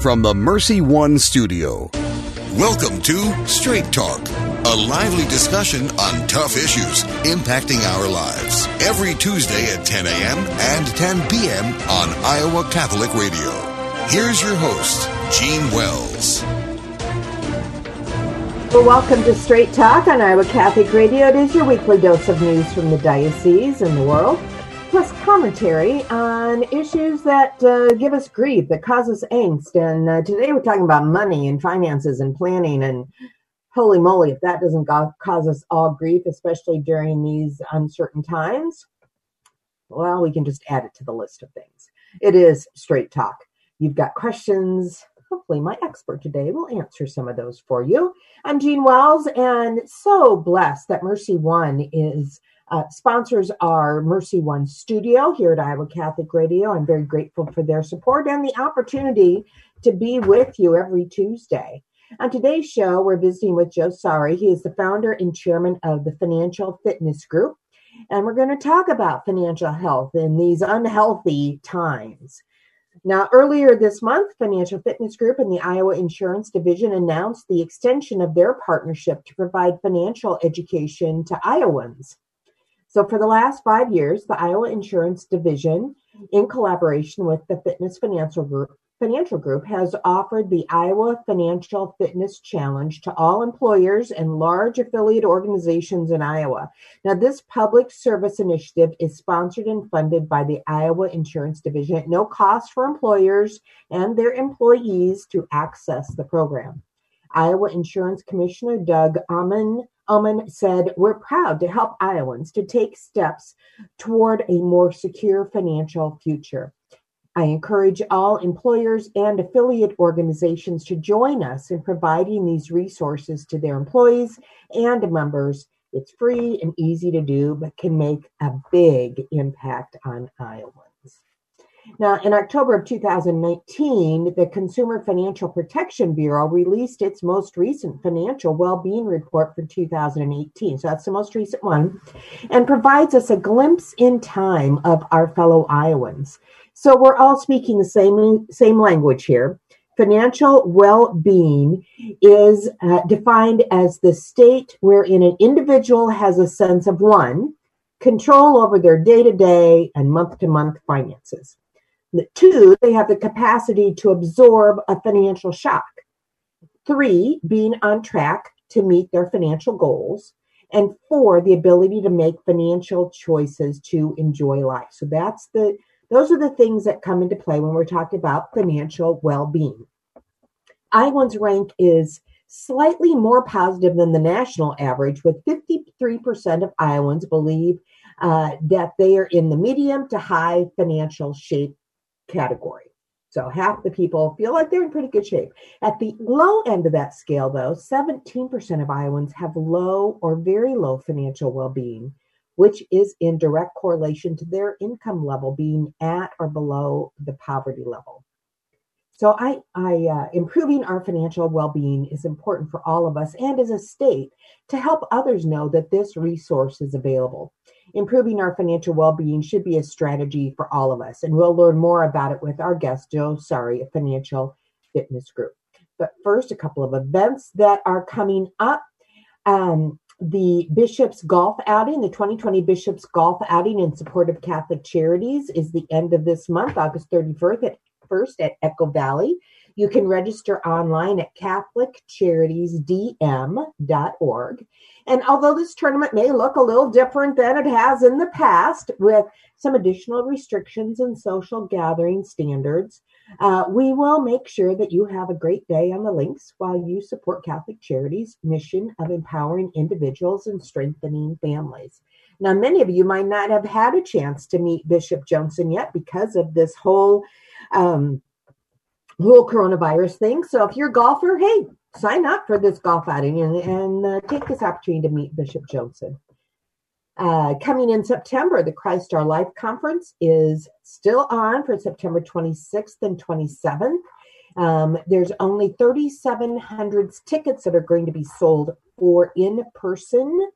from the Mercy One studio. Welcome to Straight Talk, a lively discussion on tough issues impacting our lives. Every Tuesday at 10 a.m. and 10 p.m. on Iowa Catholic Radio. Here's your host, Jean Wells. Well, welcome to Straight Talk on Iowa Catholic Radio. It is your weekly dose of news from the diocese and the world, plus commentary on issues that uh, give us grief, that cause us angst. And uh, today we're talking about money and finances and planning. And holy moly, if that doesn't go- cause us all grief, especially during these uncertain times, well, we can just add it to the list of things. It is Straight Talk. You've got questions, hopefully my expert today will answer some of those for you. I'm Jean Wells, and so blessed that Mercy One is uh, sponsors are Mercy One studio here at Iowa Catholic Radio. I'm very grateful for their support and the opportunity to be with you every Tuesday. On today's show, we're visiting with Joe Sari. He is the founder and chairman of the Financial Fitness Group. And we're going to talk about financial health in these unhealthy times. Now, earlier this month, Financial Fitness Group and the Iowa Insurance Division announced the extension of their partnership to provide financial education to Iowans. So, for the last five years, the Iowa Insurance Division, in collaboration with the Fitness Financial Group, Financial Group has offered the Iowa Financial Fitness Challenge to all employers and large affiliate organizations in Iowa. Now, this public service initiative is sponsored and funded by the Iowa Insurance Division at no cost for employers and their employees to access the program. Iowa Insurance Commissioner Doug Ommen, Ommen said, We're proud to help Iowans to take steps toward a more secure financial future. I encourage all employers and affiliate organizations to join us in providing these resources to their employees and members. It's free and easy to do, but can make a big impact on Iowans. Now, in October of 2019, the Consumer Financial Protection Bureau released its most recent financial well-being report for 2018. So that's the most recent one, and provides us a glimpse in time of our fellow Iowans. So we're all speaking the same same language here. Financial well-being is uh, defined as the state wherein an individual has a sense of one control over their day-to-day and month-to-month finances. Two, they have the capacity to absorb a financial shock. Three, being on track to meet their financial goals. And four, the ability to make financial choices to enjoy life. So that's the those are the things that come into play when we're talking about financial well-being. Iowans rank is slightly more positive than the national average, with 53% of Iowans believe uh, that they are in the medium to high financial shape category. So half the people feel like they're in pretty good shape. At the low end of that scale, though, 17% of Iowans have low or very low financial well being, which is in direct correlation to their income level being at or below the poverty level. So, I, I uh, improving our financial well-being is important for all of us and as a state to help others know that this resource is available. Improving our financial well-being should be a strategy for all of us, and we'll learn more about it with our guest Joe Sari, a financial fitness group. But first, a couple of events that are coming up. Um, the Bishop's Golf Outing, the 2020 Bishop's Golf Outing in support of Catholic Charities, is the end of this month, August 31st at first at Echo Valley. You can register online at CatholicCharitiesDM.org. And although this tournament may look a little different than it has in the past, with some additional restrictions and social gathering standards, uh, we will make sure that you have a great day on the links while you support Catholic Charities' mission of empowering individuals and strengthening families. Now, many of you might not have had a chance to meet Bishop Joensen yet because of this whole um, whole coronavirus thing. So if you're a golfer, hey, sign up for this golf outing and, and uh, take this opportunity to meet Bishop Joensen. Uh, coming in September, the Christ Our Life Conference is still on for September 26th and 27th. Um, there's only 3,700 tickets that are going to be sold for in person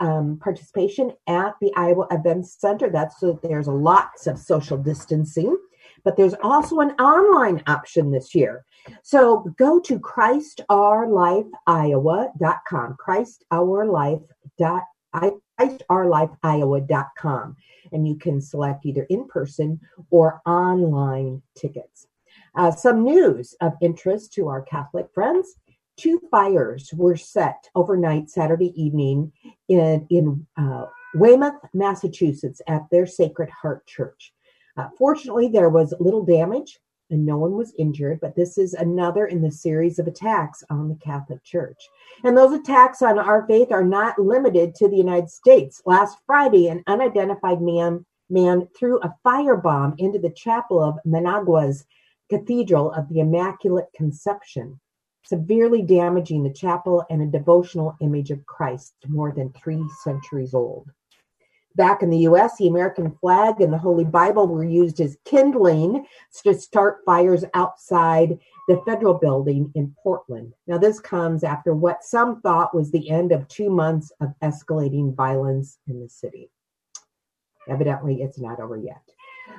um, participation at the Iowa Events Center. That's so there's lots of social distancing. But there's also an online option this year. So go to ChristOurLifeIowa.com, ChristOurLifeIowa.com, and you can select either in person or online tickets. Uh, some news of interest to our Catholic friends. Two fires were set overnight Saturday evening in, in uh, Weymouth, Massachusetts, at their Sacred Heart Church. Uh, fortunately, there was little damage and no one was injured, but this is another in the series of attacks on the Catholic Church. And those attacks on our faith are not limited to the United States. Last Friday, an unidentified man, man threw a firebomb into the chapel of Managua's Cathedral of the Immaculate Conception, severely damaging the chapel and a devotional image of Christ more than three centuries old. Back in the US, the American flag and the Holy Bible were used as kindling to start fires outside the federal building in Portland. Now, this comes after what some thought was the end of two months of escalating violence in the city. Evidently, it's not over yet.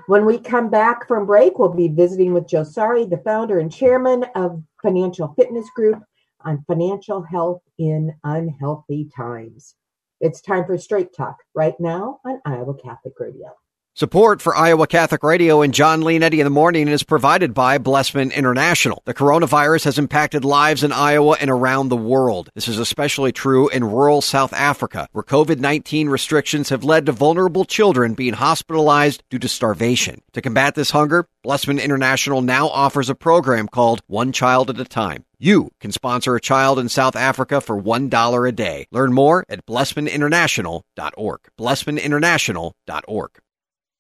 When we come back from break, we'll be visiting with Joe Sari, the founder and chairman of Financial Fitness Group, on financial health in unhealthy times. It's time for Straight Talk right now on Iowa Catholic Radio. Support for Iowa Catholic Radio and Jon Leonetti in the morning is provided by Blessman International. The coronavirus has impacted lives in Iowa and around the world. This is especially true in rural South Africa, where COVID-19 restrictions have led to vulnerable children being hospitalized due to starvation. To combat this hunger, Blessman International now offers a program called One Child at a Time. You can sponsor a child in South Africa for $1 a day. Learn more at blessmaninternational.org. blessmaninternational.org.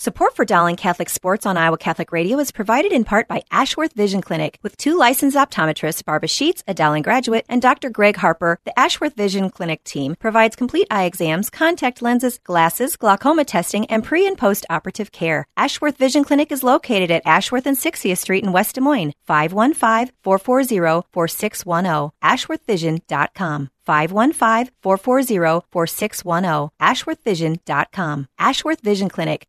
Support for Dowling Catholic Sports on Iowa Catholic Radio is provided in part by Ashworth Vision Clinic. With two licensed optometrists, Barbara Sheets, a Dowling graduate, and Dr. Greg Harper, the Ashworth Vision Clinic team provides complete eye exams, contact lenses, glasses, glaucoma testing, and pre and post operative care. Ashworth Vision Clinic is located at Ashworth and 60th Street in West Des Moines, 515 440 4610, ashworthvision.com. 515 440 4610, ashworthvision.com. Ashworth Vision Clinic.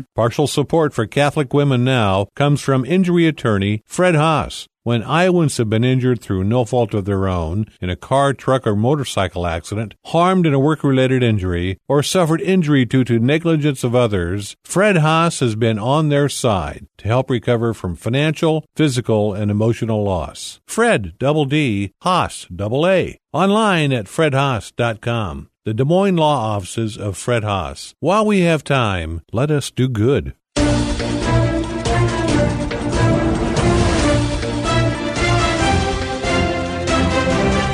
Partial support for Catholic Women Now comes from injury attorney Fredd Haas. When Iowans have been injured through no fault of their own in a car, truck, or motorcycle accident, harmed in a work related injury, or suffered injury due to negligence of others, Fredd Haas has been on their side to help recover from financial, physical, and emotional loss. Fredd, double D, Haas, double A. Online at fredhaas.com. The Des Moines Law Offices of Fredd Haas. While we have time, let us do good.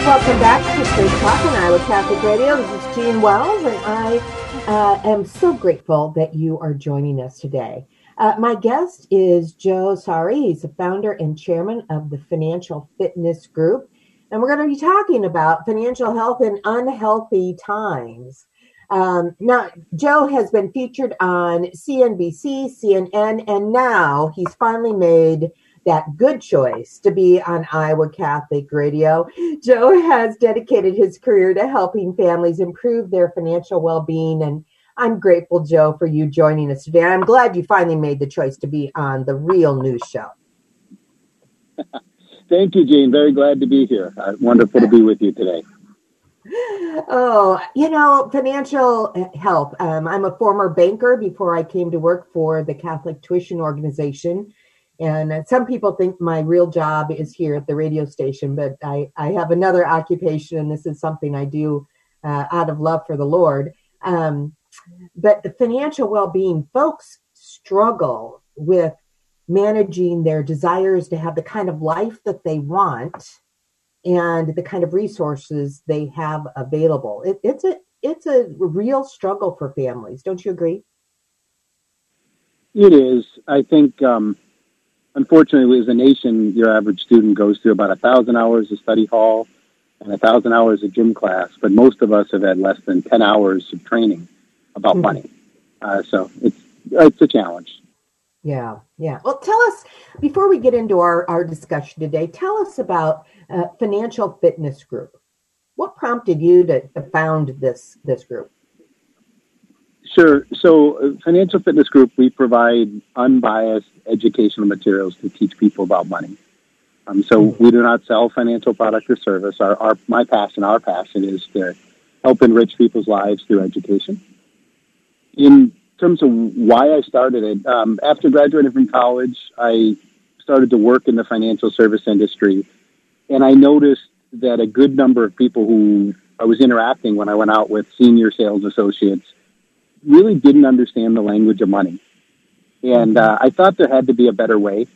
Welcome back to Straight Talk on Iowa Catholic Radio. This is Jean Wells, and I uh, am so grateful that you are joining us today. Uh, my guest is Joe Sari. He's the founder and chairman of the Financial Fitness Group, and we're going to be talking about financial health in unhealthy times. Um, now, Joe has been featured on CNBC, CNN, and now he's finally made that good choice to be on Iowa Catholic Radio. Joe has dedicated his career to helping families improve their financial well being. And I'm grateful, Joe, for you joining us today. I'm glad you finally made the choice to be on the real news show. Thank you, Jean. Very glad to be here. Uh, wonderful to be with you today. Oh, you know, financial help. Um, I'm a former banker before I came to work for the Catholic Tuition Organization. And some people think my real job is here at the radio station, but I, I have another occupation, and this is something I do uh, out of love for the Lord. Um, but the financial well being, folks struggle with managing their desires to have the kind of life that they want and the kind of resources they have available. It, it's a it's a real struggle for families. Don't you agree? It is. I think um, unfortunately, as a nation, your average student goes through about a thousand hours of study hall and a thousand hours of gym class, but most of us have had less than ten hours of training about mm-hmm. money. Uh, so it's it's a challenge. Yeah, yeah. Well, tell us before we get into our our discussion today. Tell us about uh, Financial Fitness Group. What prompted you to, to found this this group? Sure. So, uh, Financial Fitness Group, we provide unbiased educational materials to teach people about money. Um, so, we do not sell financial product or service. Our, our, my passion, our passion is to help enrich people's lives through education. In terms of why I started it, um, after graduating from college, I started to work in the financial service industry, and I noticed that a good number of people who I was interacting when I went out with senior sales associates really didn't understand the language of money. And uh, I thought there had to be a better way.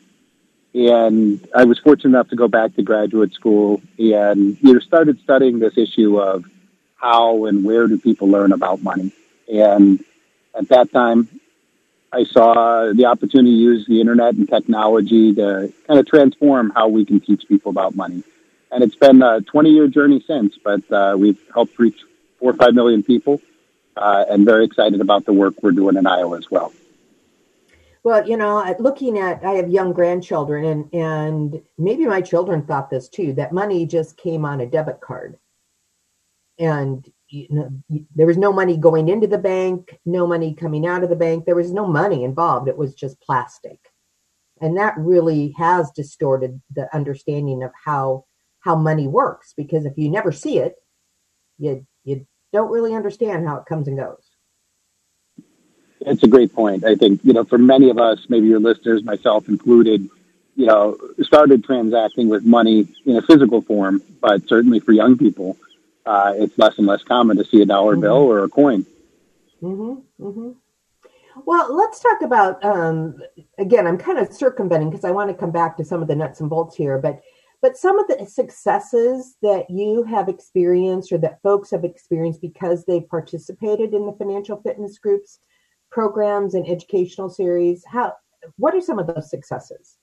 And I was fortunate enough to go back to graduate school and you know started studying this issue of how and where do people learn about money. And at that time, I saw the opportunity to use the internet and technology to kind of transform how we can teach people about money. And it's been a 20 year journey since, but uh, we've helped reach four or five million people uh, and very excited about the work we're doing in Iowa as well. Well, you know, looking at, I have young grandchildren, and and maybe my children thought this too that money just came on a debit card, and you know, there was no money going into the bank, no money coming out of the bank. There was no money involved. It was just plastic, and that really has distorted the understanding of how how money works. Because if you never see it, you you don't really understand how it comes and goes. It's a great point. I think, you know, for many of us, maybe your listeners, myself included, you know, started transacting with money in a physical form, but certainly for young people, uh, it's less and less common to see a dollar mm-hmm. bill or a coin. Mm-hmm. Mm-hmm. Well, let's talk about, um, again, I'm kind of circumventing because I want to come back to some of the nuts and bolts here, but but some of the successes that you have experienced or that folks have experienced because they participated in the financial fitness groups programs and educational series how what are some of those successes?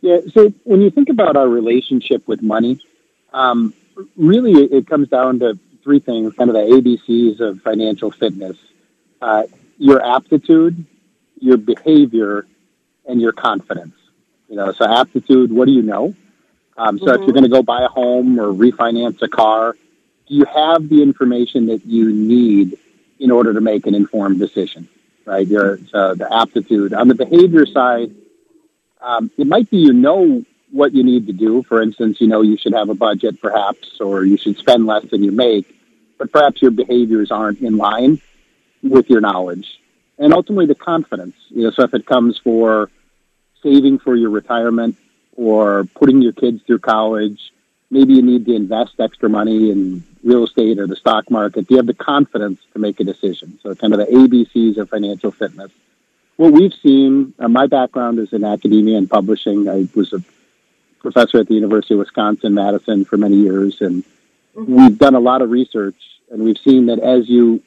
Yeah so when you think about our relationship with money um, really it comes down to three things kind of the abcs of financial fitness uh, your aptitude your behavior and your confidence you know, so aptitude, what do you know? Um, so mm-hmm. if you're going to go buy a home or refinance a car, do you have the information that you need in order to make an informed decision? Right? Your so the aptitude on the behavior side, um, it might be you know what you need to do. For instance, you know you should have a budget, perhaps, or you should spend less than you make, but perhaps your behaviors aren't in line with your knowledge, and ultimately the confidence. You know, so if it comes for saving for your retirement or putting your kids through college. Maybe you need to invest extra money in real estate or the stock market. Do you have the confidence to make a decision? So, kind of the ABCs of financial fitness. What we've seen, uh, my background is in academia and publishing. I was a professor at the University of Wisconsin Madison for many years, and mm-hmm. we've done a lot of research, and we've seen that as you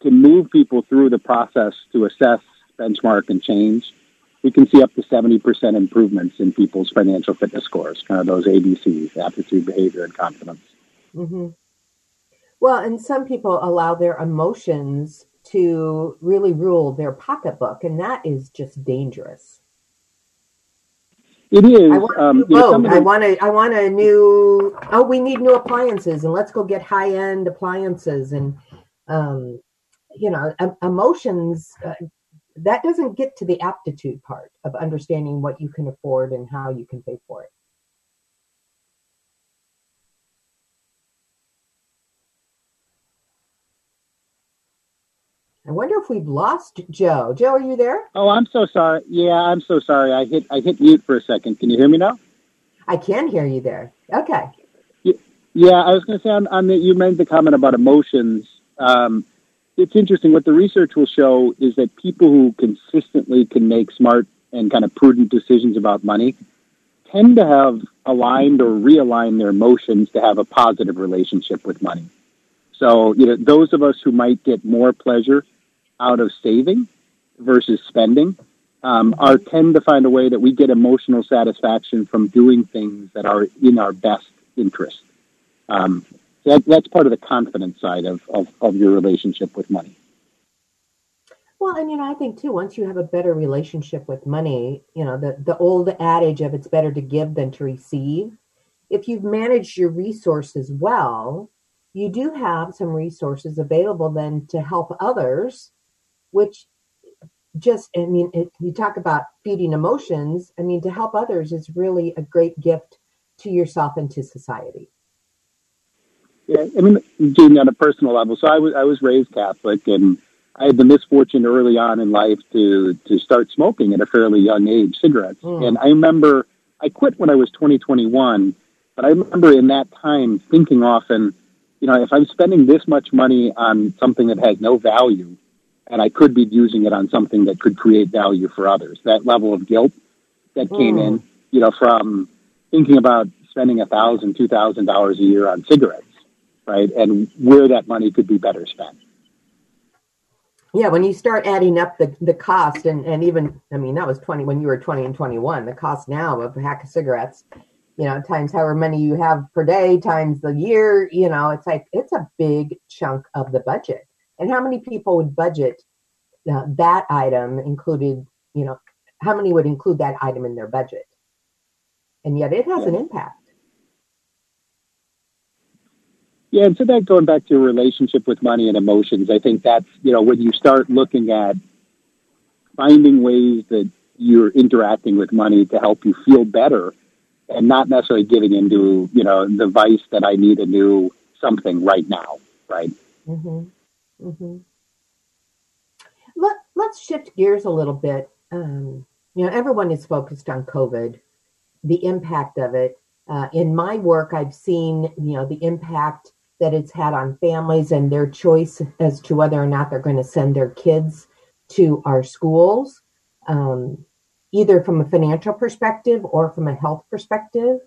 can move people through the process to assess, benchmark, and change, we can see up to 70% improvements in people's financial fitness scores, kind of those ABCs, aptitude, behavior, and confidence. Mm-hmm. Well, and some people allow their emotions to really rule their pocketbook, and that is just dangerous. It is. I want a um, new know. I want a, I want a new. Oh, we need new appliances, and let's go get high end appliances. And um, you know, emotions. Uh, that doesn't get to the aptitude part of understanding what you can afford and how you can pay for it. I wonder if we've lost Joe. Joe, are you there? Oh, I'm so sorry. Yeah, I'm so sorry. I hit I hit mute for a second. Can you hear me now? I can hear you there. Okay. Yeah, I was going to say on, on the, you made the comment about emotions. Um, it's interesting. What the research will show is that people who consistently can make smart and kind of prudent decisions about money tend to have aligned or realigned their emotions to have a positive relationship with money. So, you know, those of us who might get more pleasure out of saving versus spending um, are tend to find a way that we get emotional satisfaction from doing things that are in our best interest. Um, that, that's part of the confidence side of, of, of your relationship with money. Well, and you know, I think too, once you have a better relationship with money, you know, the, the old adage of it's better to give than to receive. If you've managed your resources well, you do have some resources available then to help others, which just, I mean, it, you talk about feeding emotions. I mean, to help others is really a great gift to yourself and to society. Yeah, I mean, Jamie, on a personal level, so I was I was raised Catholic, and I had the misfortune early on in life to to start smoking at a fairly young age, cigarettes. Mm. And I remember I quit when I was 20, 21, but I remember in that time thinking often, you know, if I'm spending this much money on something that has no value, and I could be using it on something that could create value for others, that level of guilt that came Mm. in, you know, from thinking about spending a thousand, two thousand dollars a year on cigarettes, right, and where that money could be better spent. Yeah, when you start adding up the, the cost and, and even I mean that was twenty when you were twenty and twenty one, the cost now of a pack of cigarettes, you know, times however many you have per day, times the year, you know, it's like it's a big chunk of the budget. And how many people would budget uh, that item included, you know, how many would include that item in their budget? And yet it has an impact. Yeah, and so that going back to your relationship with money and emotions, I think that's you know when you start looking at finding ways that you're interacting with money to help you feel better, and not necessarily giving into you know the vice that I need a new something right now, right? Mm-hmm. Mm-hmm. Let, let's shift gears a little bit. Um, you know, everyone is focused on COVID, the impact of it. Uh, in my work, I've seen, you know, the impact that it's had on families and their choice as to whether or not they're going to send their kids to our schools, um, either from a financial perspective or from a health perspective.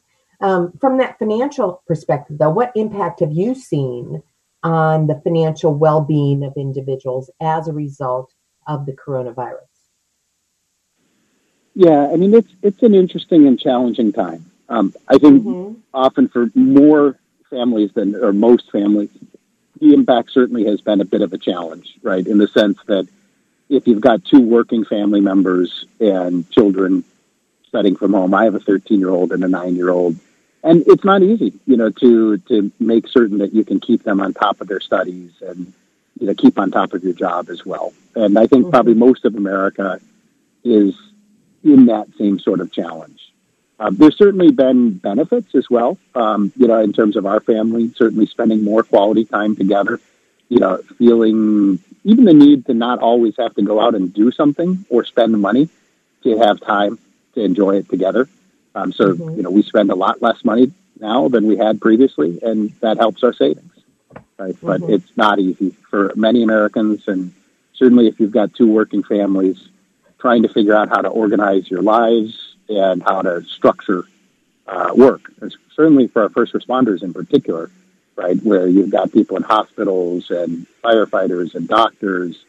Um, from that financial perspective, though, what impact have you seen on the financial well-being of individuals as a result of the coronavirus? Yeah, I mean it's it's an interesting and challenging time. Um, I think Mhm. often for more families than or most families, the impact certainly has been a bit of a challenge, right? In the sense that if you've got two working family members and children studying from home, I have a 13 year old and a nine year old, and it's not easy, you know, to to make certain that you can keep them on top of their studies and you know keep on top of your job as well. And I think mm-hmm. probably most of America is in that same sort of challenge. Uh, there's certainly been benefits as well, um, you know, in terms of our family, certainly spending more quality time together, you know, feeling even the need to not always have to go out and do something or spend money to have time to enjoy it together. Um, so, you know, we spend a lot less money now than we had previously, and that helps our savings, right? But Mhm. it's not easy for many Americans, and certainly if you've got two working families, trying to figure out how to organize your lives and how to structure uh, work. And certainly for our first responders in particular, right, where you've got people in hospitals and firefighters and doctors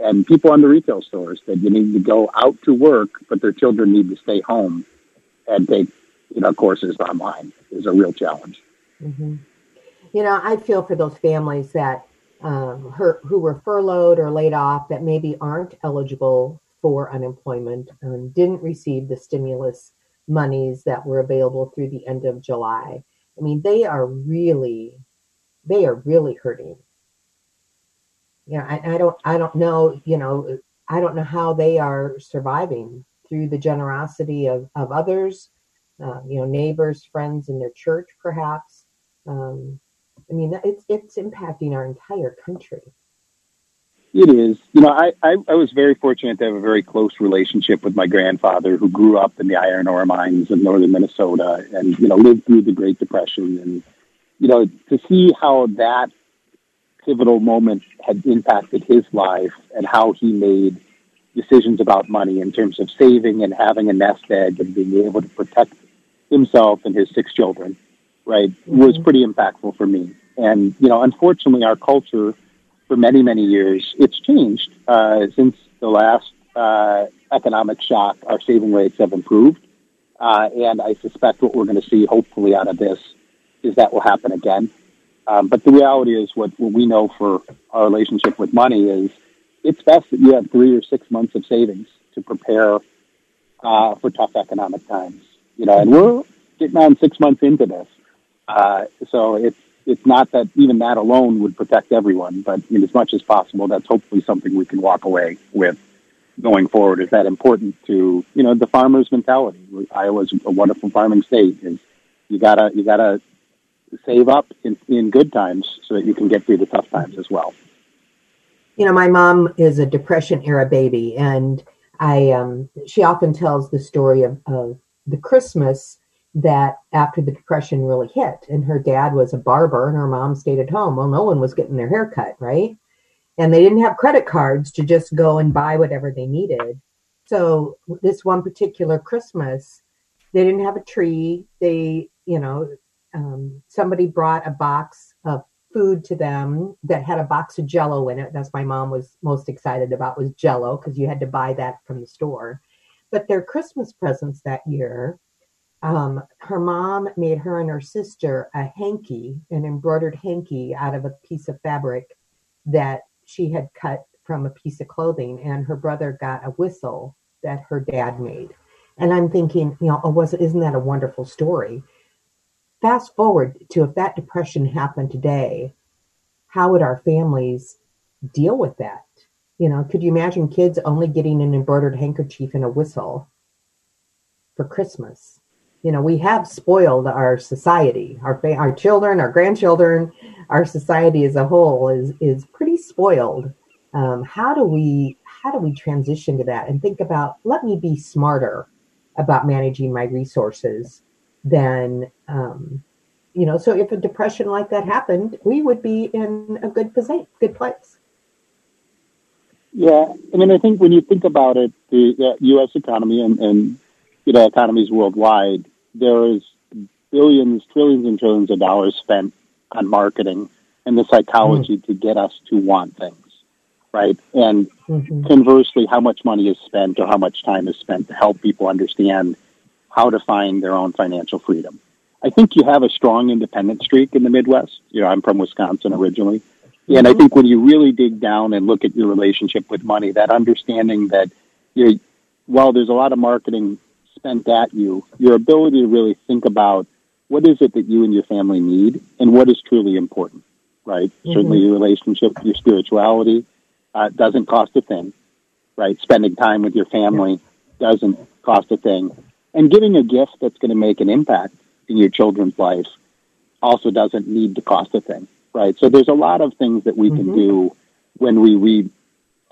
and people on the retail stores that you need to go out to work, but their children need to stay home and take, you know, courses online is a real challenge. hmm you know, I feel for those families that um, her, who were furloughed or laid off that maybe aren't eligible for unemployment and didn't receive the stimulus monies that were available through the end of July. I mean, they are really, they are really hurting. You know, I, I don't, I don't know, you know, I don't know how they are surviving through the generosity of, of others, uh, you know, neighbors, friends in their church, perhaps. Um, I mean, it's it's impacting our entire country. It is. You know, I, I, I, was very fortunate to have a very close relationship with my grandfather who grew up in the iron ore mines of northern Minnesota and, you know, lived through the Great Depression. And, you know, to see how that pivotal moment had impacted his life and how he made decisions about money in terms of saving and having a nest egg and being able to protect himself and his six children, right, was mm-hmm. pretty impactful for me. And, you know, unfortunately, our culture for many, many years, it's changed. Uh, since the last uh, economic shock, our saving rates have improved. Uh, and I suspect what we're going to see, hopefully, out of this is that will happen again. Um, but the reality is, what, what we know for our relationship with money is it's best that you have three or six months of savings to prepare uh, for tough economic times. You know, and we're getting on six months into this, uh, so it's it's not that even that alone would protect everyone, but in as much as possible, that's hopefully something we can walk away with going forward. Is that important to you know the farmer's mentality? Iowa's a wonderful farming state. Is you gotta you gotta save up in, in good times so that you can get through the tough times as well. You know, my mom is a Depression era baby, and I um, she often tells the story of, of the Christmas that after the depression really hit and her dad was a barber and her mom stayed at home well no one was getting their hair cut right? And they didn't have credit cards to just go and buy whatever they needed. So this one particular christmas they didn't have a tree. They you know um, somebody brought a box of food to them that had a box of jello in it. That's my mom was most excited about was jello because you had to buy that from the store. But their christmas presents that year um, her mom made her and her sister a hanky, an embroidered hanky out of a piece of fabric that she had cut from a piece of clothing, and her brother got a whistle that her dad made. And I'm thinking, you know, oh, was isn't that a wonderful story? Fast forward to if that depression happened today, how would our families deal with that? You know, could you imagine kids only getting an embroidered handkerchief and a whistle for Christmas? You know we have spoiled our society. Our our children our grandchildren our society as a whole is is pretty spoiled. Um, how do we how do we transition to that and think about let me be smarter about managing my resources than um, you know so if a depression like that happened we would be in a good position good place. Yeah i mean i think when you think about it the, the u.s economy and, and you know economies worldwide there is billions, trillions, and trillions of dollars spent on marketing and the psychology mm. to get us to want things, right? And mm-hmm. conversely, how much money is spent or how much time is spent to help people understand how to find their own financial freedom. I think you have a strong independent streak in the Midwest. You know, I'm from Wisconsin originally. Mm-hmm. And I mm-hmm. think when you really dig down and look at your relationship with money, that understanding that you know, while there's a lot of marketing spent at you, your ability to really think about what is it that you and your family need and what is truly important, right? Mm-hmm. Certainly your relationship, your spirituality uh, doesn't cost a thing, right? Spending time with your family doesn't cost a thing. And giving a gift that's going to make an impact in your children's life also doesn't need to cost a thing, right? So there's a lot of things that we mm-hmm. can do when we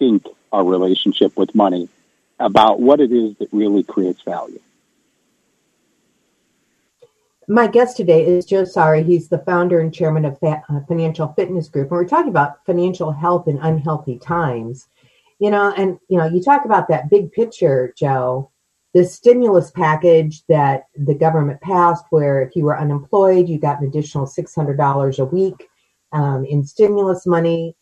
rethink our relationship with money about what it is that really creates value. My guest today is Joe Sari. He's the founder and chairman of uh, Financial Fitness Group. And we're talking about financial health in unhealthy times. You know, and, you know, you talk about that big picture, Joe, the stimulus package that the government passed, where if you were unemployed, you got an additional $600 a week um, in stimulus money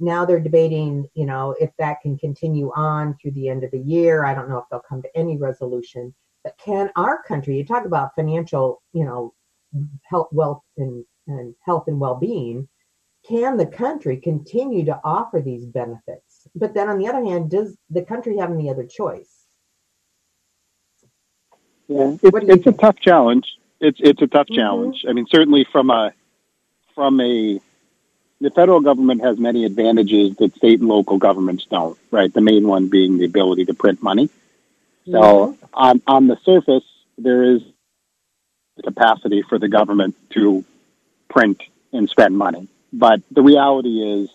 now they're debating, you know, if that can continue on through the end of the year. I don't know if they'll come to any resolution. But can our country, you talk about financial, you know, health, wealth, and and health and well-being, can the country continue to offer these benefits? But then on the other hand, does the country have any other choice? Yeah, it's, it's a tough challenge. It's it's a tough mm-hmm. challenge. I mean, certainly from a from a the federal government has many advantages that state and local governments don't. Right, the main one being the ability to print money. So mm-hmm. on on the surface, there is the capacity for the government to print and spend money. But the reality is,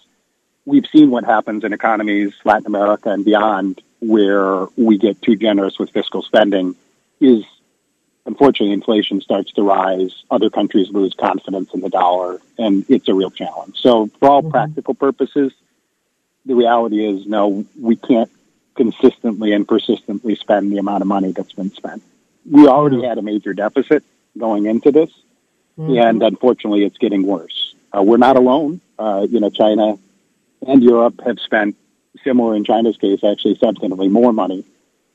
we've seen what happens in economies, Latin America and beyond, where we get too generous with fiscal spending. Is unfortunately inflation starts to rise, other countries lose confidence in the dollar, and it's a real challenge. So, for all mm-hmm. practical purposes, the reality is no, we can't consistently and persistently spend the amount of money that's been spent. We already mm-hmm. had a major deficit going into this, mm-hmm. and unfortunately, it's getting worse. Uh, we're not alone. Uh, you know, China and Europe have spent similar in China's case, actually substantively more money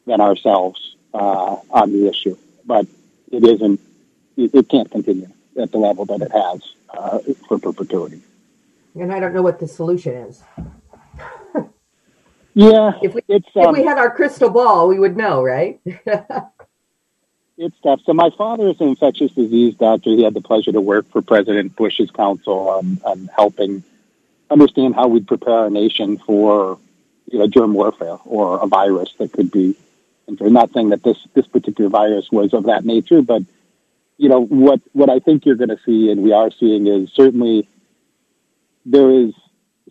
than ourselves uh, on the issue. But it isn't. It, it, can't continue at the level that it has uh, for perpetuity. And I don't know what the solution is. yeah, if we if um, we had our crystal ball, we would know, right? it's tough. So my father is an infectious disease doctor. He had the pleasure to work for President Bush's council on, on helping understand how we'd prepare our nation for you know, germ warfare or a virus that could be. And not saying that this this particular virus was of that nature, but you know what what I think you're going to see, and we are seeing, is certainly there is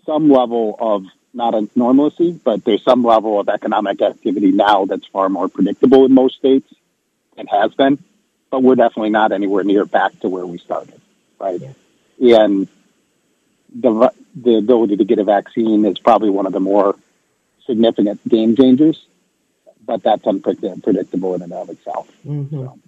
some level of not a normalcy, but there's some level of economic activity now that's far more predictable in most states and has been, but we're definitely not anywhere near back to where we started, right? Yeah. And the the ability to get a vaccine is probably one of the more significant game changers, but that's unpredictable in and of itself. Mm-hmm. So.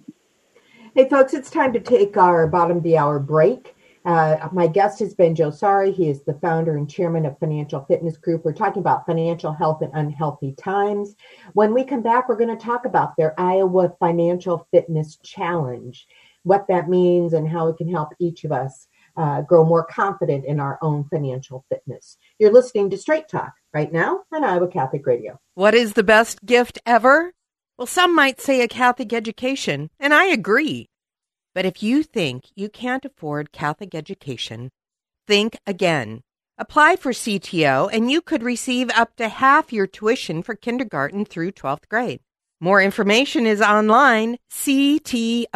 Hey, folks, it's time to take our bottom of the hour break. Uh, my guest has been Joe Sari. He is the founder and chairman of Financial Fitness Group. We're talking about financial health in unhealthy times. When we come back, we're going to talk about their Iowa Financial Fitness Challenge, what that means, and how it can help each of us uh, grow more confident in our own financial fitness. You're listening to Straight Talk right now on Iowa Catholic Radio. What is the best gift ever? Well, some might say a Catholic education, and I agree. But if you think you can't afford Catholic education, think again. Apply for CTO and you could receive up to half your tuition for kindergarten through 12th grade. More information is online, ctoiowa.org.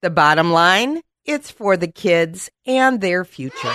The bottom line, it's for the kids and their future.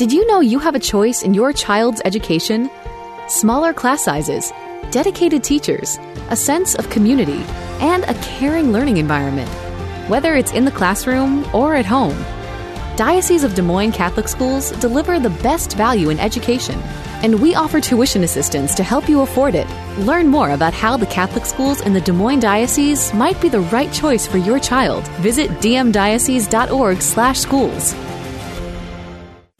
Did you know you have a choice in your child's education? Smaller class sizes, dedicated teachers, a sense of community, and a caring learning environment, whether it's in the classroom or at home. Diocese of Des Moines Catholic Schools deliver the best value in education, and we offer tuition assistance to help you afford it. Learn more about how the Catholic schools in the Des Moines Diocese might be the right choice for your child. Visit dmdiocese.org/schools.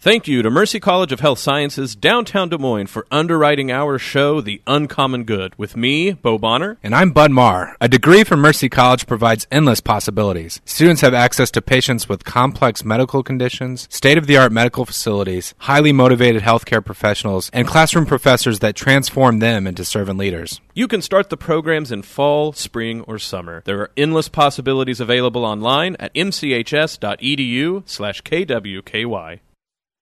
Thank you to Mercy College of Health Sciences, downtown Des Moines, for underwriting our show, The Uncommon Good, with me, Bo Bonner. And I'm Bud Marr. A degree from Mercy College provides endless possibilities. Students have access to patients with complex medical conditions, state of the art medical facilities, highly motivated healthcare professionals, and classroom professors that transform them into servant leaders. You can start the programs in fall, spring, or summer. There are endless possibilities available online at mchs.edu slash kwky.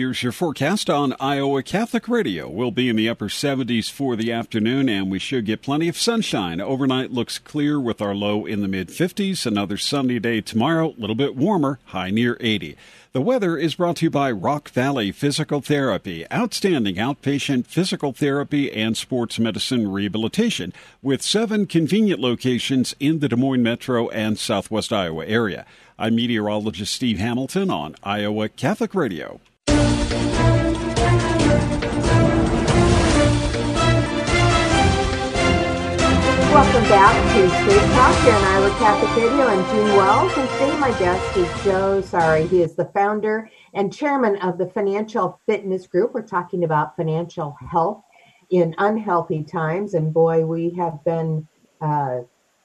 Here's your forecast on Iowa Catholic Radio. We'll be in the upper 70s for the afternoon, and we should get plenty of sunshine. Overnight looks clear with our low in the mid 50s. Another sunny day tomorrow, a little bit warmer, high near 80. The weather is brought to you by Rock Valley Physical Therapy, outstanding outpatient physical therapy and sports medicine rehabilitation, with seven convenient locations in the Des Moines metro and southwest Iowa area. I'm meteorologist Steve Hamilton on Iowa Catholic Radio. Welcome back to Straight Talk here in Iowa Catholic Radio. I'm Jean Wells, and today my guest is Joe Sari. He is the founder and chairman of the Financial Fitness Group. We're talking about financial health in unhealthy times, and boy, we have been uh,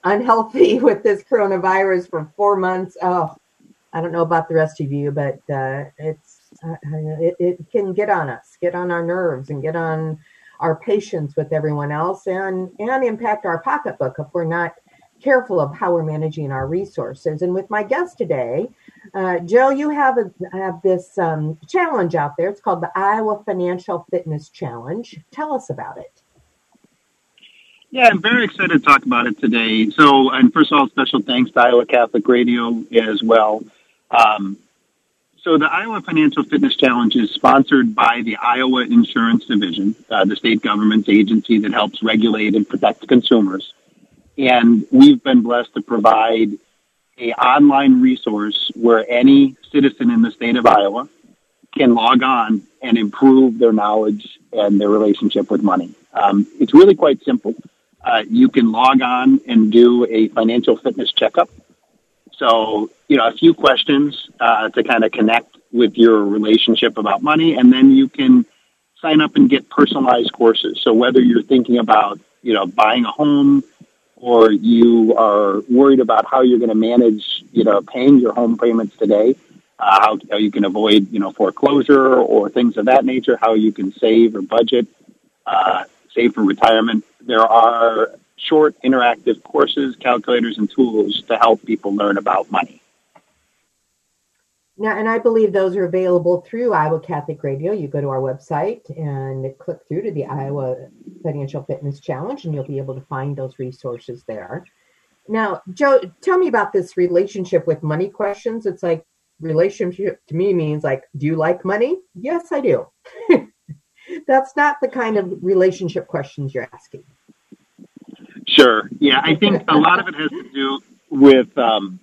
unhealthy with this coronavirus for four months. Oh, I don't know about the rest of you, but uh, it's uh, it, it can get on us, get on our nerves, and get on our patience with everyone else and and impact our pocketbook if we're not careful of how we're managing our resources. And with my guest today, uh, Joe, you have a, have this um, challenge out there. It's called the Iowa Financial Fitness Challenge. Tell us about it. Yeah, I'm very excited to talk about it today. So, and first of all, special thanks to Iowa Catholic Radio as well. Um, so the Iowa Financial Fitness Challenge is sponsored by the Iowa Insurance Division, uh, the state government's agency that helps regulate and protect consumers. And we've been blessed to provide a online resource where any citizen in the state of Iowa can log on and improve their knowledge and their relationship with money. Um, it's really quite simple. Uh, you can log on and do a financial fitness checkup so, you know, a few questions uh, to kind of connect with your relationship about money, and then you can sign up and get personalized courses. So, whether you're thinking about, you know, buying a home or you are worried about how you're going to manage, you know, paying your home payments today, uh, how, how you can avoid, you know, foreclosure or things of that nature, how you can save or budget, uh, save for retirement. There are short interactive courses, calculators, and tools to help people learn about money. Now, and I believe those are available through Iowa Catholic Radio. You go to our website and click through to the Iowa Financial Fitness Challenge, and you'll be able to find those resources there. Now, Joe, tell me about this relationship with money questions. It's like relationship to me means like, do you like money? Yes, I do. That's not the kind of relationship questions you're asking. Sure. Yeah, I think a lot of it has to do with um,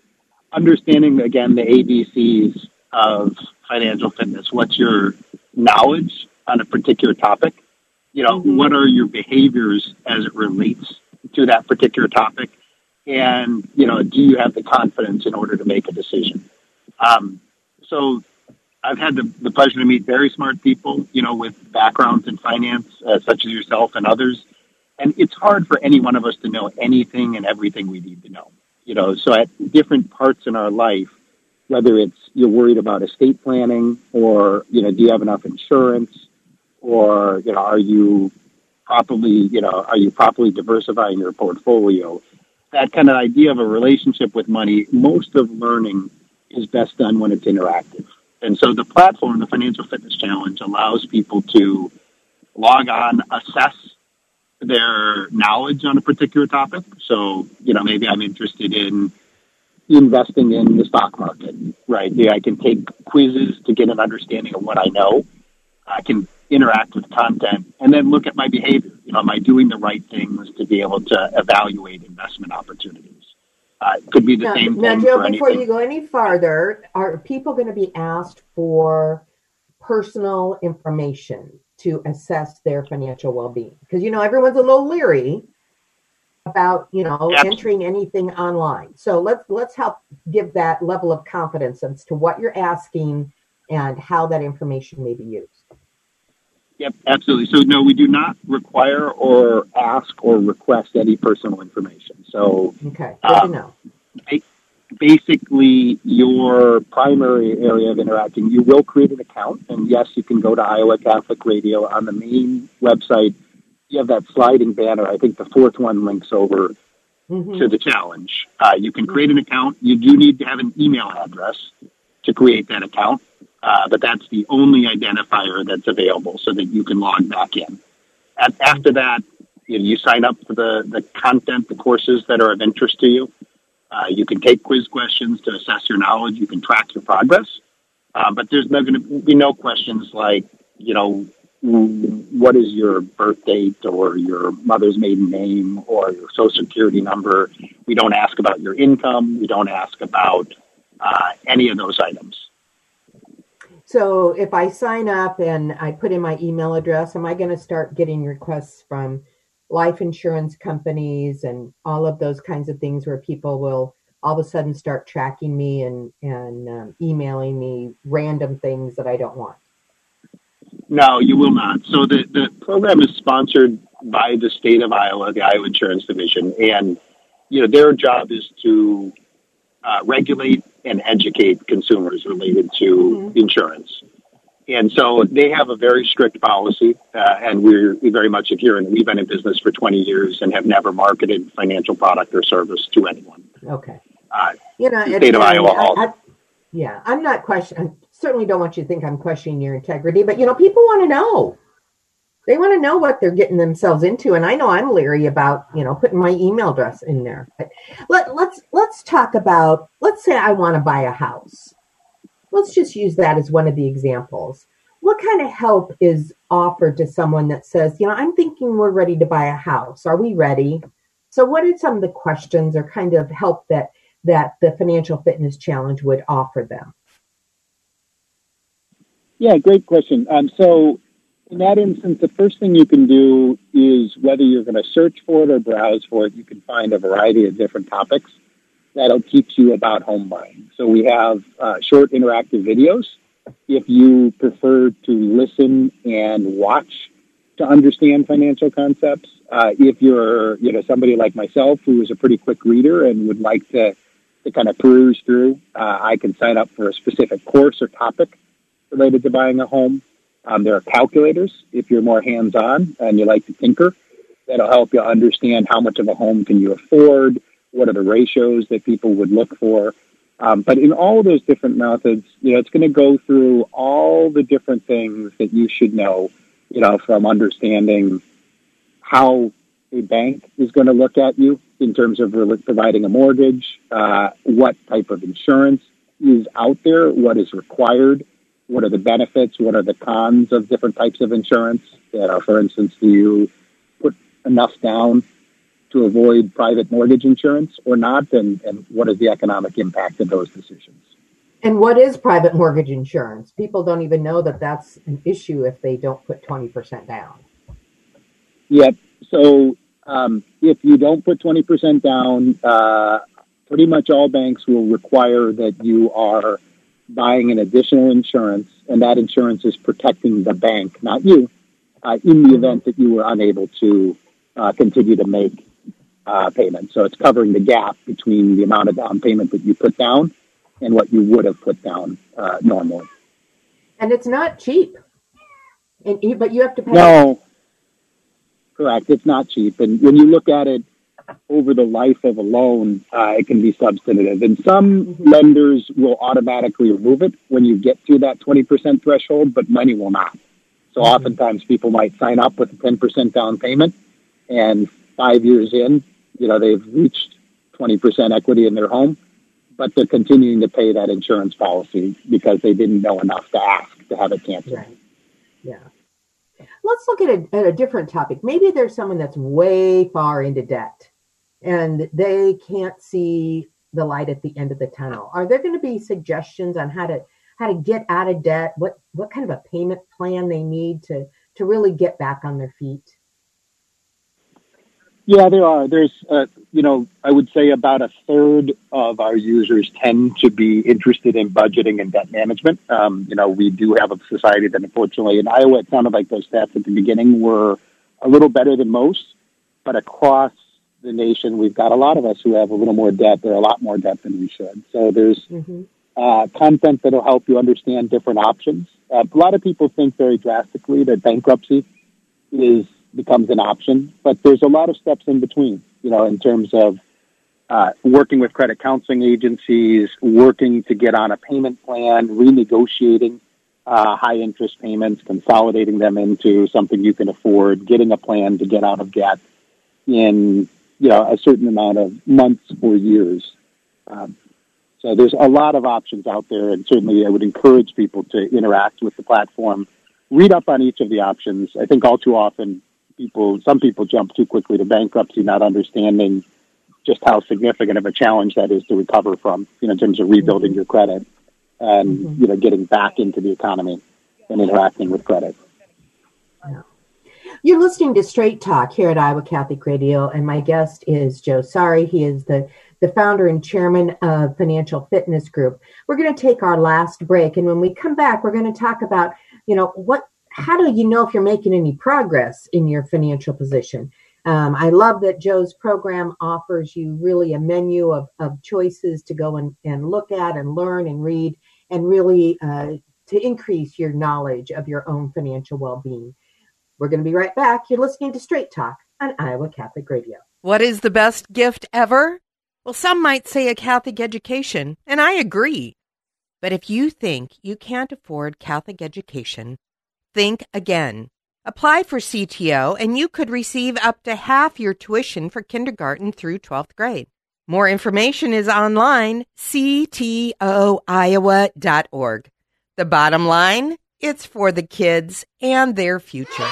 understanding, again, the ABCs of financial fitness. What's your knowledge on a particular topic? You know, mm-hmm. what are your behaviors as it relates to that particular topic? And, you know, do you have the confidence in order to make a decision? Um, so I've had the, the, pleasure to meet very smart people, you know, with backgrounds in finance, uh, such as yourself and others and it's hard for any one of us to know anything and everything we need to know. You know, so at different parts in our life, whether it's you're worried about estate planning or, you know, do you have enough insurance or, you know, are you properly, you know, are you properly diversifying your portfolio? That kind of idea of a relationship with money, most of learning is best done when it's interactive. And so the platform, the Financial Fitness Challenge, allows people to log on, assess their knowledge on a particular topic. So, you know, maybe I'm interested in investing in the stock market, right? I can take quizzes to get an understanding of what I know. I can interact with content and then look at my behavior. You know, am I doing the right things to be able to evaluate investment opportunities? Uh, it could be the now, same now, thing Now, Joe, for before you go any farther, are people going to be asked for personal information to assess their financial well-being? Because you know everyone's a little leery about you know Yep. entering anything online. So let's let's help give that level of confidence as to what you're asking and how that information may be used. Yep, absolutely. So no, we do not require or ask or request any personal information. So Okay, good to Um, know. Ba- basically, your primary area of interacting, you will create an account, and yes, you can go to Iowa Catholic Radio on the main website. You have that sliding banner. I think the fourth one links over Mm-hmm. to the challenge. Uh, you can create an account. You do need to have an email address to create that account, uh, but that's the only identifier that's available so that you can log back in. At, after that, you, know, you sign up for the, the content, the courses that are of interest to you. Uh, you can take quiz questions to assess your knowledge. You can track your progress. Uh, but there's not going to be no questions like, you know, what is your birth date or your mother's maiden name or your social security number. We don't ask about your income. We don't ask about uh, any of those items. So if I sign up and I put in my email address, am I going to start getting requests from life insurance companies and all of those kinds of things where people will all of a sudden start tracking me and and um, emailing me random things that I don't want? No, you will not. So the, the program is sponsored by the state of Iowa, the Iowa Insurance Division, and you know their job is to uh, regulate and educate consumers related to insurance. And so they have a very strict policy, uh, and we're, we very much adhere. And we've been in business for 20 years and have never marketed financial product or service to anyone. Okay. Uh, You know, state of Iowa. I- I- yeah, I'm not questioning. I certainly don't want you to think I'm questioning your integrity, but you know, people want to know. They want to know what they're getting themselves into, and I know I'm leery about you know putting my email address in there. But let, let's let's talk about. Let's say I want to buy a house. Let's just use that as one of the examples. What kind of help is offered to someone that says, you know, I'm thinking we're ready to buy a house. Are we ready? So, what are some of the questions or kind of help that that the financial fitness challenge would offer them? Yeah, great question. Um, so, in that instance, the first thing you can do is whether you're going to search for it or browse for it, you can find a variety of different topics that'll teach you about home buying. So, we have uh, short interactive videos. If you prefer to listen and watch to understand financial concepts, uh, if you're you know somebody like myself who is a pretty quick reader and would like to to kind of peruse through, uh, I can sign up for a specific course or topic related to buying a home. Um, there are calculators if you're more hands-on and you like to tinker. That'll help you understand how much of a home can you afford, what are the ratios that people would look for. Um, but in all those different methods, you know, it's going to go through all the different things that you should know, you know, from understanding how a bank is going to look at you in terms of providing a mortgage, uh, what type of insurance is out there, what is required, what are the benefits, what are the cons of different types of insurance. You know, for instance, do you put enough down to avoid private mortgage insurance or not, and, and what is the economic impact of those decisions? And what is private mortgage insurance? People don't even know that that's an issue if they don't put 20% down. Yep. So um, if you don't put 20% down, uh, pretty much all banks will require that you are buying an additional insurance, and that insurance is protecting the bank, not you, uh, in the event that you were unable to uh, continue to make uh, payments. So it's covering the gap between the amount of down payment that you put down and what you would have put down uh, normally. And it's not cheap. And but you have to pay. No, correct. It's not cheap, and when you look at it over the life of a loan, uh, it can be substantive. And some mm-hmm. lenders will automatically remove it when you get to that twenty percent threshold, but many will not. So mm-hmm. oftentimes people might sign up with a ten percent down payment, and five years in, you know they've reached twenty percent equity in their home, but they're continuing to pay that insurance policy because they didn't know enough to ask to have it canceled. Right. Yeah. Let's look at a, at a different topic. Maybe there's someone that's way far into debt and they can't see the light at the end of the tunnel. Are there going to be suggestions on how to how to get out of debt? What what kind of a payment plan they need to to really get back on their feet? Yeah, there are. There's, uh, you know, I would say about a third of our users tend to be interested in budgeting and debt management. Um, you know, we do have a society that unfortunately in Iowa, it sounded like those stats at the beginning were a little better than most, but across the nation, we've got a lot of us who have a little more debt. There are a lot more debt than we should. So there's mm-hmm. uh, content that will help you understand different options. Uh, a lot of people think very drastically that bankruptcy is becomes an option. But there's a lot of steps in between, you know, in terms of uh, working with credit counseling agencies, working to get on a payment plan, renegotiating uh, high interest payments, consolidating them into something you can afford, getting a plan to get out of debt in you know a certain amount of months or years. Um, so there's a lot of options out there, and certainly I would encourage people to interact with the platform, read up on each of the options. I think all too often people, some people jump too quickly to bankruptcy, not understanding just how significant of a challenge that is to recover from, you know, in terms of rebuilding mm-hmm. your credit and, mm-hmm. you know, getting back into the economy and interacting with credit. Yeah. You're listening to Straight Talk here at Iowa Catholic Radio, and my guest is Joe Sari. He is the, the founder and chairman of Financial Fitness Group. We're going to take our last break, and when we come back, we're going to talk about, you know, what how do you know if you're making any progress in your financial position? Um, I love that Joe's program offers you really a menu of, of choices to go and, and look at and learn and read and really uh, to increase your knowledge of your own financial well being. We're going to be right back. You're listening to Straight Talk on Iowa Catholic Radio. What is the best gift ever? Well, some might say a Catholic education, and I agree. But if you think you can't afford Catholic education, Think again. Apply for CTO and you could receive up to half your tuition for kindergarten through 12th grade. More information is online, ctoiowa.org. The bottom line, it's for the kids and their future.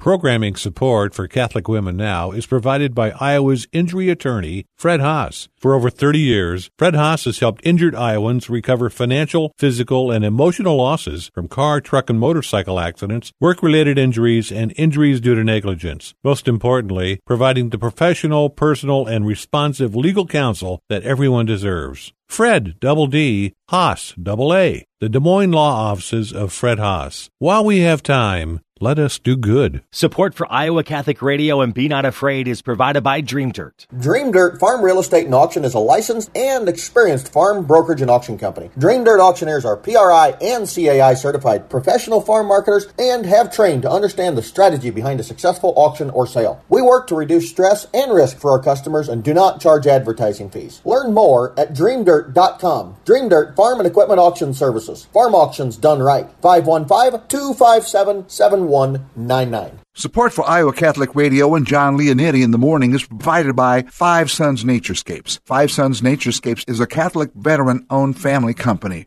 Programming support for Catholic Women Now is provided by Iowa's injury attorney, Fredd Haas. For over 30 years, Fredd Haas has helped injured Iowans recover financial, physical, and emotional losses from car, truck, and motorcycle accidents, work related injuries, and injuries due to negligence. Most importantly, providing the professional, personal, and responsive legal counsel that everyone deserves. Fredd, double D, Haas, double A, the Des Moines Law Offices of Fredd Haas. While we have time, let us do good. Support for Iowa Catholic Radio and Be Not Afraid is provided by Dream Dirt. Dream Dirt Farm Real Estate and Auction is a licensed and experienced farm brokerage and auction company. Dream Dirt auctioneers are PRI and CAI certified professional farm marketers and have trained to understand the strategy behind a successful auction or sale. We work to reduce stress and risk for our customers and do not charge advertising fees. Learn more at dreamdirt.com. Dream Dirt Farm and Equipment Auction Services. Farm auctions done right. 515 257 7199. Support for Iowa Catholic Radio and Jon Leonetti in the morning is provided by Five Sons Naturescapes. Five Sons Naturescapes is a Catholic veteran owned family company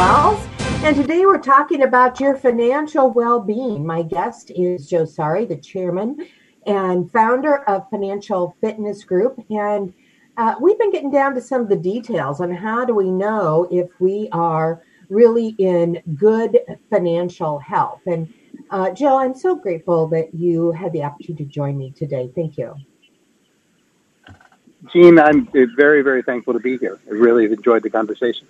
Wells. And today we're talking about your financial well being. My guest is Joe Sari, the chairman and founder of Financial Fitness Group. And uh, we've been getting down to some of the details on how do we know if we are really in good financial health. And uh, Joe, I'm so grateful that you had the opportunity to join me today. Thank you. Jean, I'm very, very thankful to be here. I really enjoyed the conversation.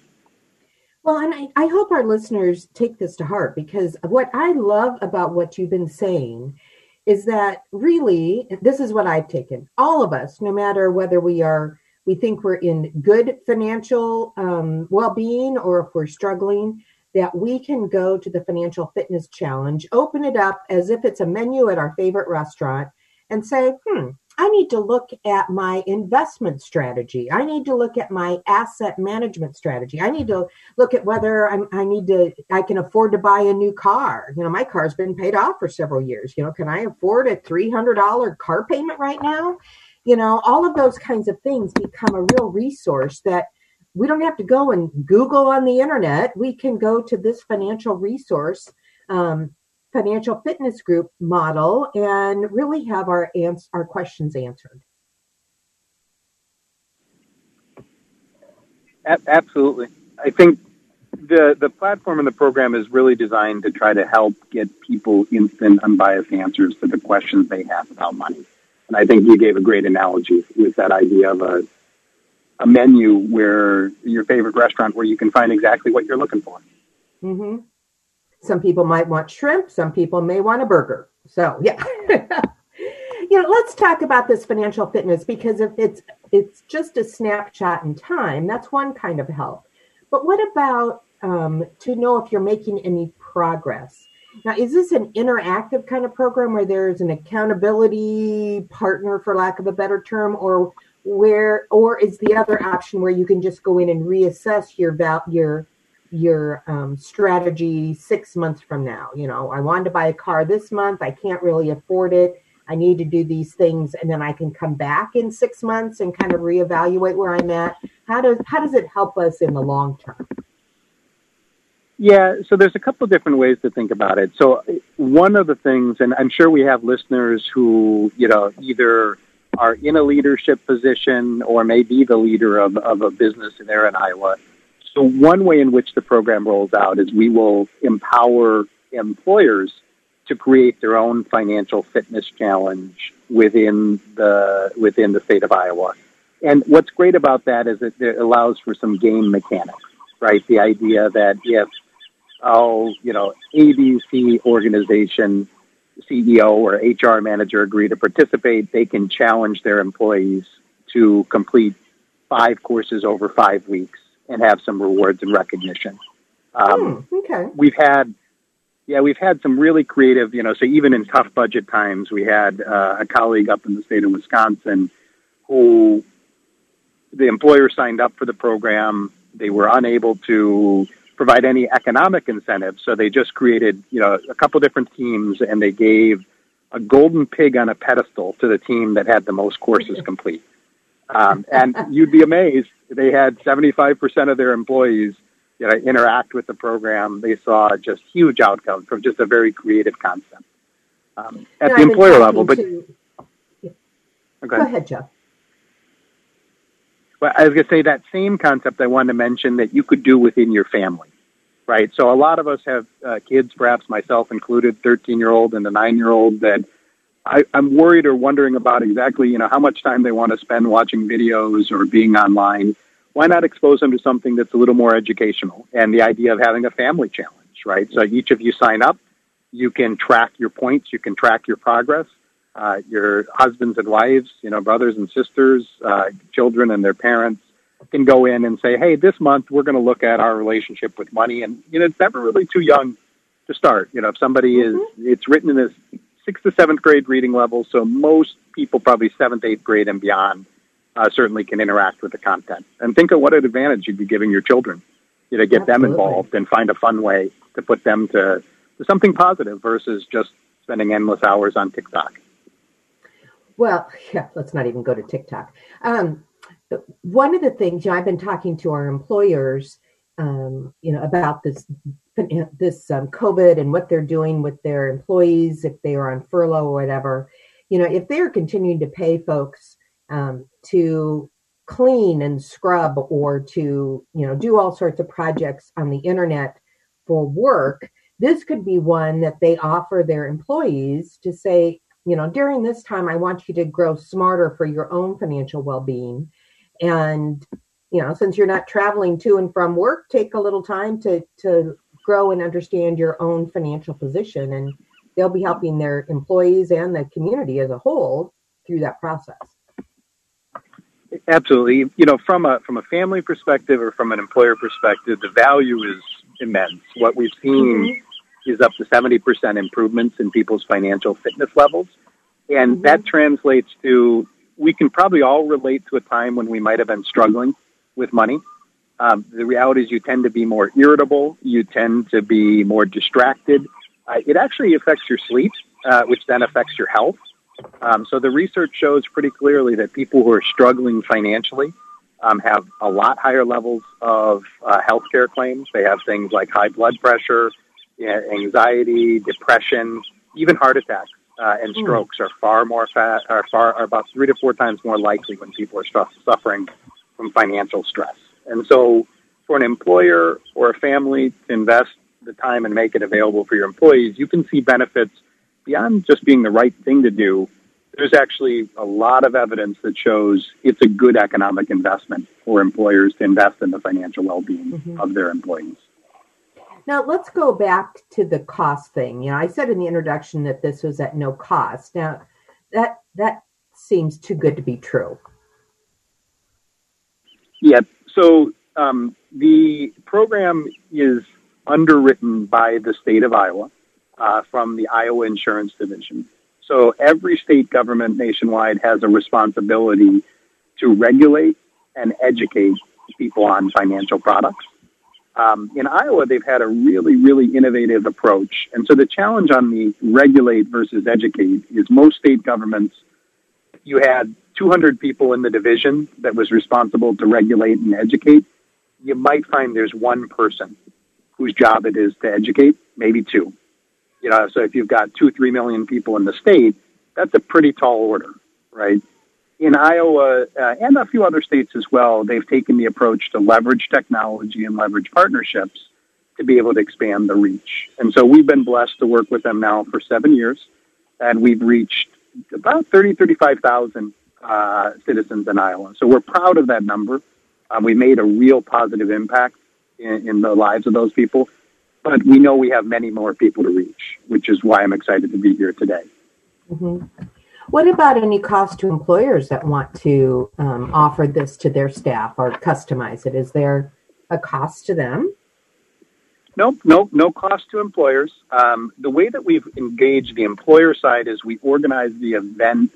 Well, and I, I hope our listeners take this to heart because what I love about what you've been saying is that really, this is what I've taken. All of us, no matter whether we are, we think we're in good financial um, well being or if we're struggling, that we can go to the Financial Fitness Challenge, open it up as if it's a menu at our favorite restaurant, and say, hmm, I need to look at my investment strategy. I need to look at my asset management strategy. I need to look at whether I'm, I need to, I can afford to buy a new car. You know, my car's been paid off for several years. You know, can I afford a $300 car payment right now? You know, all of those kinds of things become a real resource that we don't have to go and Google on the internet. We can go to this financial resource um, financial fitness group model and really have our ans- our questions answered. Absolutely. I think the the platform and the program is really designed to try to help get people instant, unbiased answers to the questions they have about money. And I think you gave a great analogy with that idea of a a menu where your favorite restaurant where you can find exactly what you're looking for. Mm-hmm. Some people might want shrimp. Some people may want a burger. So yeah. you know, let's talk about this financial fitness because if it's it's just a snapshot in time, that's one kind of help. But what about um, to know if you're making any progress? Now, is this an interactive kind of program where there's an accountability partner, for lack of a better term, or where, or is the other option where you can just go in and reassess your val- your your um, strategy six months from now? You know, I wanted to buy a car this month, I can't really afford it. I need to do these things, and then I can come back in six months and kind of reevaluate where I'm at. How does how does it help us in the long term? Yeah, so there's a couple of different ways to think about it. So one of the things, and I'm sure we have listeners who, you know, either are in a leadership position or may be the leader of, of a business there in Iowa. So one way in which the program rolls out is we will empower employers to create their own financial fitness challenge within the within the state of Iowa. And what's great about that is that it allows for some game mechanics, right? The idea that if oh, you know, ABC organization CEO or HR manager agree to participate, they can challenge their employees to complete five courses over five weeks and have some rewards and recognition. Um, Hmm, okay. We've had, yeah, we've had some really creative, you know, so even in tough budget times, we had uh, a colleague up in the state of Wisconsin who the employer signed up for the program. They were unable to provide any economic incentives, so they just created, you know, a couple different teams, and they gave a golden pig on a pedestal to the team that had the most courses complete. Um, and you'd be amazed; they had seventy-five percent of their employees you know, interact with the program, they saw just huge outcomes from just a very creative concept um, at Now, the employer level. But to- Okay. Go ahead, Jeff. Well, I was going to say that same concept I wanted to mention that you could do within your family, right? So a lot of us have uh, kids, perhaps myself included, 13 year old and a nine year old that I, I'm worried or wondering about exactly, you know, how much time they want to spend watching videos or being online. Why not expose them to something that's a little more educational? And the idea of having a family challenge, right? So each of you sign up. You can track your points. You can track your progress. Uh, your husbands and wives, you know, brothers and sisters, uh, children and their parents can go in and say, "Hey, this month we're going to look at our relationship with money." And you know, it's never really too young to start. You know, if somebody is, it's written in this sixth to seventh grade reading level, so most people, probably seventh, eighth grade and beyond, uh, certainly can interact with the content. And think of what an advantage you'd be giving your children, you know, get them involved and find a fun way to put them to, to something positive versus just spending endless hours on TikTok. Well, yeah, let's not even go to TikTok. Um, one of the things you know, I've been talking to our employers, um, you know, about this this um, COVID and what they're doing with their employees if they are on furlough or whatever. You know, if they're continuing to pay folks um, to clean and scrub or to you know do all sorts of projects on the internet for work, this could be one that they offer their employees to say, you know, during this time, I want you to grow smarter for your own financial well being. And, you know, since you're not traveling to and from work, take a little time to, to grow and understand your own financial position. And they'll be helping their employees and the community as a whole through that process. Absolutely. You know, from a from a family perspective or from an employer perspective, the value is immense. What we've seen mm-hmm. is up to seventy percent improvements in people's financial fitness levels, and mm-hmm. that translates to we can probably all relate to a time when we might have been struggling with money. Um, the reality is, you tend to be more irritable. You tend to be more distracted. Uh, it actually affects your sleep, uh, which then affects your health. Um, so the research shows pretty clearly that people who are struggling financially um, have a lot higher levels of uh, healthcare claims. They have things like high blood pressure, anxiety, depression, even heart attacks uh, and Hmm. strokes are far more fat, are far are about three to four times more likely when people are stu- suffering from financial stress. And so, for an employer or a family to invest the time and make it available for your employees, you can see benefits beyond just being the right thing to do. There's actually a lot of evidence that shows it's a good economic investment for employers to invest in the financial well-being mm-hmm. of their employees. Now let's go back to the cost thing. You know, I said in the introduction that this was at no cost. Now that that seems too good to be true. Yeah. So um, the program is underwritten by the state of Iowa uh, from the Iowa Insurance Division. So every state government nationwide has a responsibility to regulate and educate people on financial products. Um, in Iowa, they've had a really, really innovative approach. And so the challenge on the regulate versus educate is most state governments, you had 200 people in the division that was responsible to regulate and educate. You might find there's one person whose job it is to educate, maybe two. You know, so if you've got two, three million people in the state, that's a pretty tall order, right? In Iowa uh, and a few other states as well, they've taken the approach to leverage technology and leverage partnerships to be able to expand the reach. And so we've been blessed to work with them now for seven years, and we've reached about 30, 35,000 uh, citizens in Iowa. So we're proud of that number. Um, we made a real positive impact in, in the lives of those people, but we know we have many more people to reach, which is why I'm excited to be here today. hmm What about any cost to employers that want to um, offer this to their staff or customize it? Is there a cost to them? Nope, nope, no cost to employers. Um, the way that we've engaged the employer side is we organize the event.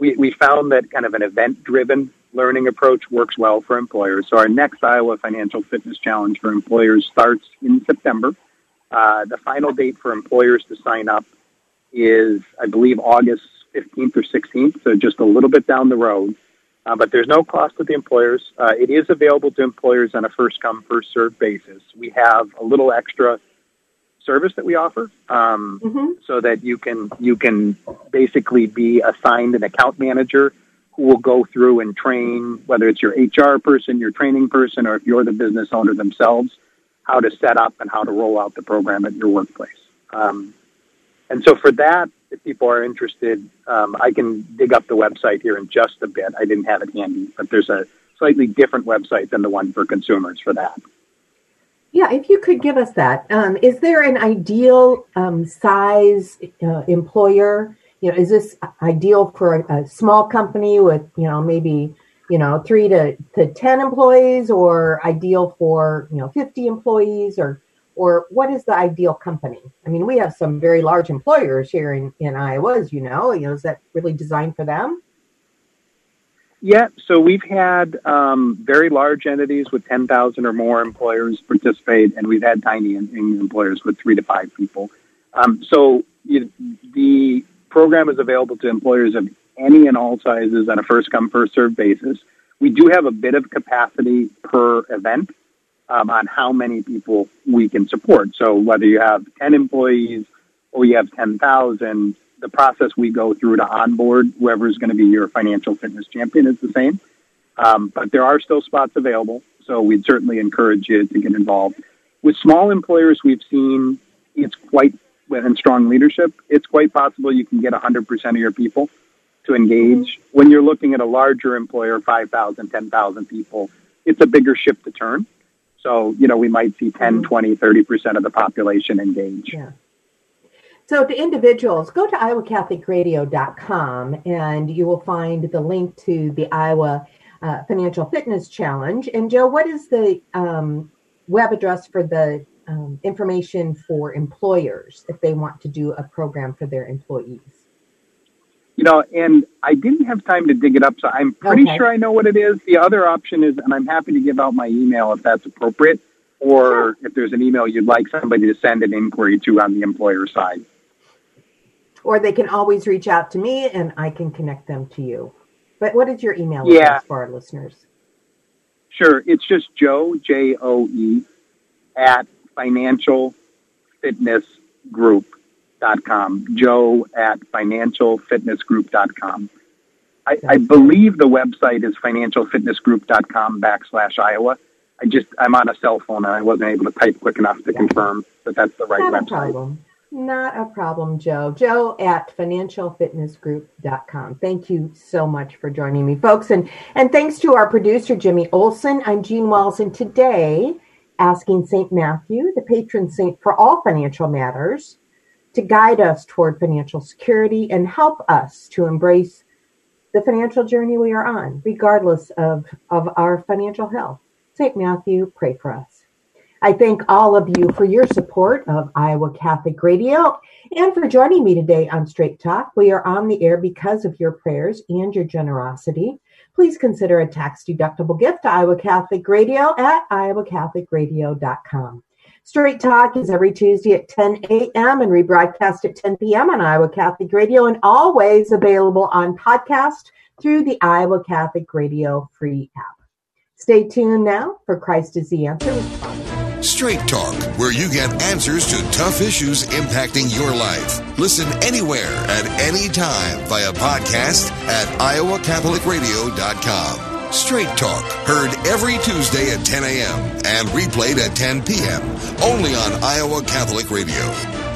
We, we found that kind of an event driven learning approach works well for employers. So our next Iowa Financial Fitness Challenge for employers starts in September. Uh, the final date for employers to sign up is, I believe, August 15th or 16th, so just a little bit down the road. uh, but there's no cost to the employers. Uh, it is available to employers on a first come, first served basis. We have a little extra service that we offer um, Mm-hmm. so that you can you can basically be assigned an account manager who will go through and train whether it's your HR person, your training person, or if you're the business owner themselves, how to set up and how to roll out the program at your workplace. Um, and so for that, if people are interested, um, I can dig up the website here in just a bit. I didn't have it handy, but there's a slightly different website than the one for consumers for that. Yeah, if you could give us that. Um, is there an ideal um, size uh, employer? You know, is this ideal for a, a small company with, you know, maybe, you know, three to, to 10 employees or ideal for, you know, 50 employees or, or what is the ideal company? I mean, we have some very large employers here in, in Iowa, as you know, you know, is that really designed for them? Yeah, so we've had um, very large entities with 10,000 or more employers participate, and we've had tiny in, in employers with three to five people. Um, so you, the program is available to employers of any and all sizes on a first come, first served basis. We do have a bit of capacity per event um, on how many people we can support. So whether you have 10 employees or you have 10,000, the process we go through to onboard whoever is going to be your financial fitness champion is the same. Um, but there are still spots available, so we'd certainly encourage you to get involved. With small employers, we've seen it's quite, and strong leadership, it's quite possible you can get 100% of your people to engage. When you're looking at a larger employer, 5,000, 10,000 people, it's a bigger ship to turn. So, you know, we might see 10, 20, 30% of the population engage. Yeah. So to individuals, go to iowacatholicradio.com and you will find the link to the Iowa uh, Financial Fitness Challenge. And Joe, what is the um, web address for the um, information for employers if they want to do a program for their employees? You know, and I didn't have time to dig it up, so I'm pretty Okay. sure I know what it is. The other option is, and I'm happy to give out my email if that's appropriate, or if there's an email you'd like somebody to send an inquiry to on the employer side. Or they can always reach out to me and I can connect them to you. But what is your email Yeah. address for our listeners? Sure, it's just Joe J O E at financialfitnessgroup.com. Joe at financialfitnessgroup.com. I, I believe the website is financialfitnessgroup.com backslash Iowa. I just I'm on a cell phone and I wasn't able to type quick enough to confirm that that's the right Not website. Not a problem, Joe. Joe at financialfitnessgroup.com. Thank you so much for joining me, folks. And, and thanks to our producer, Jimmy Olson. I'm Jean Wells, and today asking St. Matthew, the patron saint for all financial matters, to guide us toward financial security and help us to embrace the financial journey we are on, regardless of, of our financial health. St. Matthew, pray for us. I thank all of you for your support of Iowa Catholic Radio and for joining me today on Straight Talk. We are on the air because of your prayers and your generosity. Please consider a tax deductible gift to Iowa Catholic Radio at iowacatholicradio.com. Straight Talk is every Tuesday at 10 a.m. and rebroadcast at 10 p.m. on Iowa Catholic Radio and always available on podcast through the Iowa Catholic Radio free app. Stay tuned now for Christ is the Answer Straight Talk, where you get answers to tough issues impacting your life. Listen anywhere at any time via podcast at iowacatholicradio.com. Straight Talk, heard every Tuesday at 10 a.m. and replayed at 10 p.m. only on Iowa Catholic Radio.